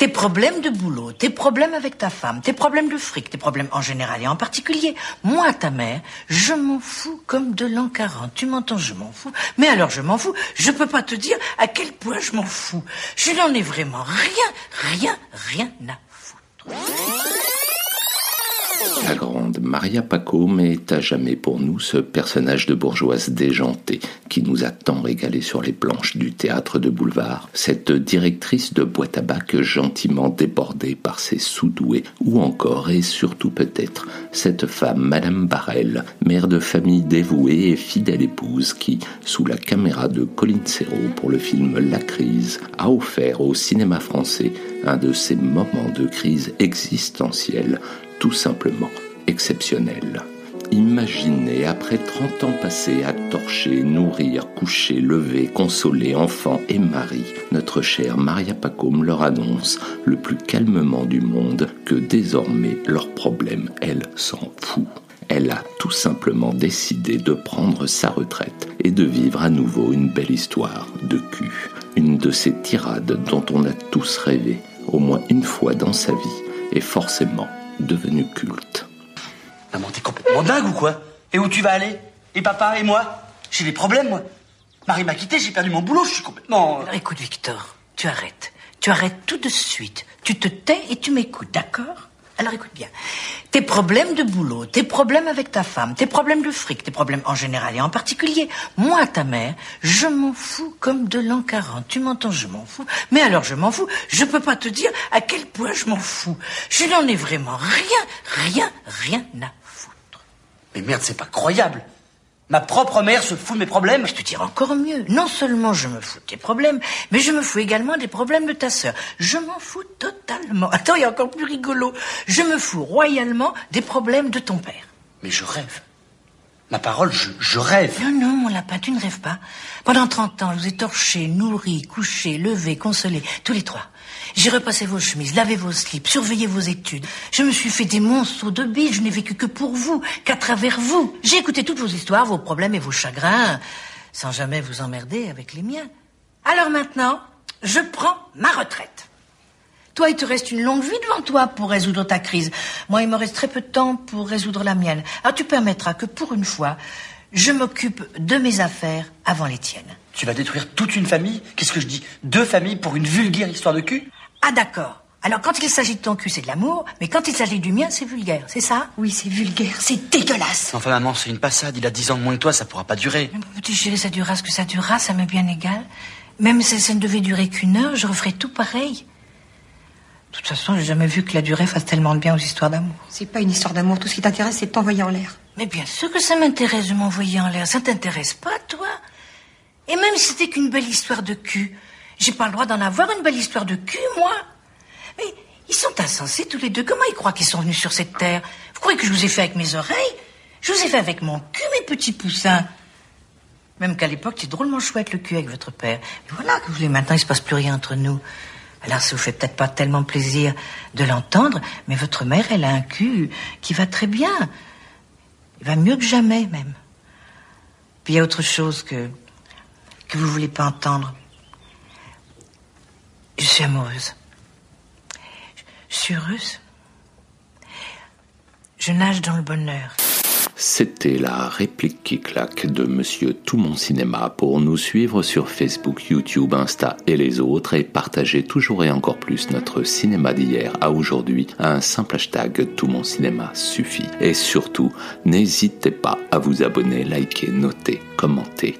Tes problèmes de boulot, tes problèmes avec ta femme, tes problèmes de fric, tes problèmes en général et en particulier. Moi, ta mère, je m'en fous comme de l'an 40. Tu m'entends, je m'en fous. Mais alors, je m'en fous. Je peux pas te dire à quel point je m'en fous. Je n'en ai vraiment rien, rien, rien à foutre. La grande Maria Pacôme est à jamais pour nous ce personnage de bourgeoise déjantée qui nous a tant régalé sur les planches du théâtre de boulevard, cette directrice de boîte à bac gentiment débordée par ses sous-doués, ou encore et surtout peut-être cette femme Madame Barrel, mère de famille dévouée et fidèle épouse qui, sous la caméra de Colin Serrault pour le film La crise, a offert au cinéma français un de ces moments de crise existentielle tout simplement exceptionnel. Imaginez, après 30 ans passés à torcher, nourrir, coucher, lever, consoler enfants et mari, notre chère Maria Pacôme leur annonce, le plus calmement du monde, que désormais leurs problèmes, elle s'en fout. Elle a tout simplement décidé de prendre sa retraite et de vivre à nouveau une belle histoire de cul. Une de ces tirades dont on a tous rêvé, au moins une fois dans sa vie, et forcément devenu culte. Maman, t'es complètement dingue ou quoi? Et où tu vas aller? Et papa et moi? J'ai des problèmes, moi. Marie m'a quitté, j'ai perdu mon boulot, je suis complètement... Alors écoute, Victor, tu arrêtes. Tu arrêtes tout de suite. Tu te tais et tu m'écoutes, d'accord? Alors écoute bien. Tes problèmes de boulot, tes problèmes avec ta femme, tes problèmes de fric, tes problèmes en général et en particulier, moi, ta mère, je m'en fous comme de l'an 40. Tu m'entends, je m'en fous. Mais alors je m'en fous. Je peux pas te dire à quel point je m'en fous. Je n'en ai vraiment rien, rien, rien à foutre. Mais merde, c'est pas croyable. Ma propre mère se fout de mes problèmes Je te dirais encore mieux. Non seulement je me fous de tes problèmes, mais je me fous également des problèmes de ta sœur. Je m'en fous totalement. Attends, il y a encore plus rigolo. Je me fous royalement des problèmes de ton père. Mais je rêve. Ma parole, je, rêve. Non, non, mon lapin, tu ne rêves pas. Pendant 30 ans, je vous ai torché, nourri, couché, levé, consolé, tous les trois. J'ai repassé vos chemises, lavé vos slips, surveillé vos études. Je me suis fait des monstres de billes. Je n'ai vécu que pour vous, qu'à travers vous. J'ai écouté toutes vos histoires, vos problèmes et vos chagrins, sans jamais vous emmerder avec les miens. Alors maintenant, je prends ma retraite. Toi, il te reste une longue vie devant toi pour résoudre ta crise. Moi, il me reste très peu de temps pour résoudre la mienne. Alors tu permettras que pour une fois, je m'occupe de mes affaires avant les tiennes. Tu vas détruire toute une famille? Qu'est-ce que je dis? Deux familles pour une vulgaire histoire de cul? Ah d'accord. Alors quand il s'agit de ton cul, c'est de l'amour, mais quand il s'agit du mien, c'est vulgaire, c'est ça? Oui, c'est vulgaire, c'est dégueulasse. Enfin, maman, c'est une passade. Il a dix ans de moins que toi, ça pourra pas durer. Mon petit chéri, ça durera ce que ça durera, ça m'est bien égal. Même si ça ne devait durer qu'une heure, je referais tout pareil. De toute façon, j'ai jamais vu que la durée fasse tellement de bien aux histoires d'amour. C'est pas une histoire d'amour, tout ce qui t'intéresse, c'est de t'envoyer en l'air. Mais bien sûr que ça m'intéresse de m'envoyer en l'air. Ça t'intéresse pas, toi? Et même si c'était qu'une belle histoire de cul, j'ai pas le droit d'en avoir une belle histoire de cul, moi Mais ils sont insensés tous les deux. Comment ils croient qu'ils sont venus sur cette terre? Vous croyez que je vous ai fait avec mes oreilles? Je vous ai fait avec mon cul, mes petits poussins. Même qu'à l'époque, c'est drôlement chouette le cul avec votre père. Mais voilà que vous voulez maintenant, il se passe plus rien entre nous. Alors ça vous fait peut-être pas tellement plaisir de l'entendre, mais votre mère, elle a un cul qui va très bien. Il va mieux que jamais même. Puis il y a autre chose que que vous voulez pas entendre. Je suis amoureuse. Je suis heureuse. Je nage dans le bonheur. C'était la réplique qui claque de Monsieur Tout Mon Cinéma pour nous suivre sur Facebook, YouTube, Insta et les autres et partager toujours et encore plus notre cinéma d'hier à aujourd'hui. Un simple hashtag Tout Mon Cinéma suffit. Et surtout, n'hésitez pas à vous abonner, liker, noter, commenter.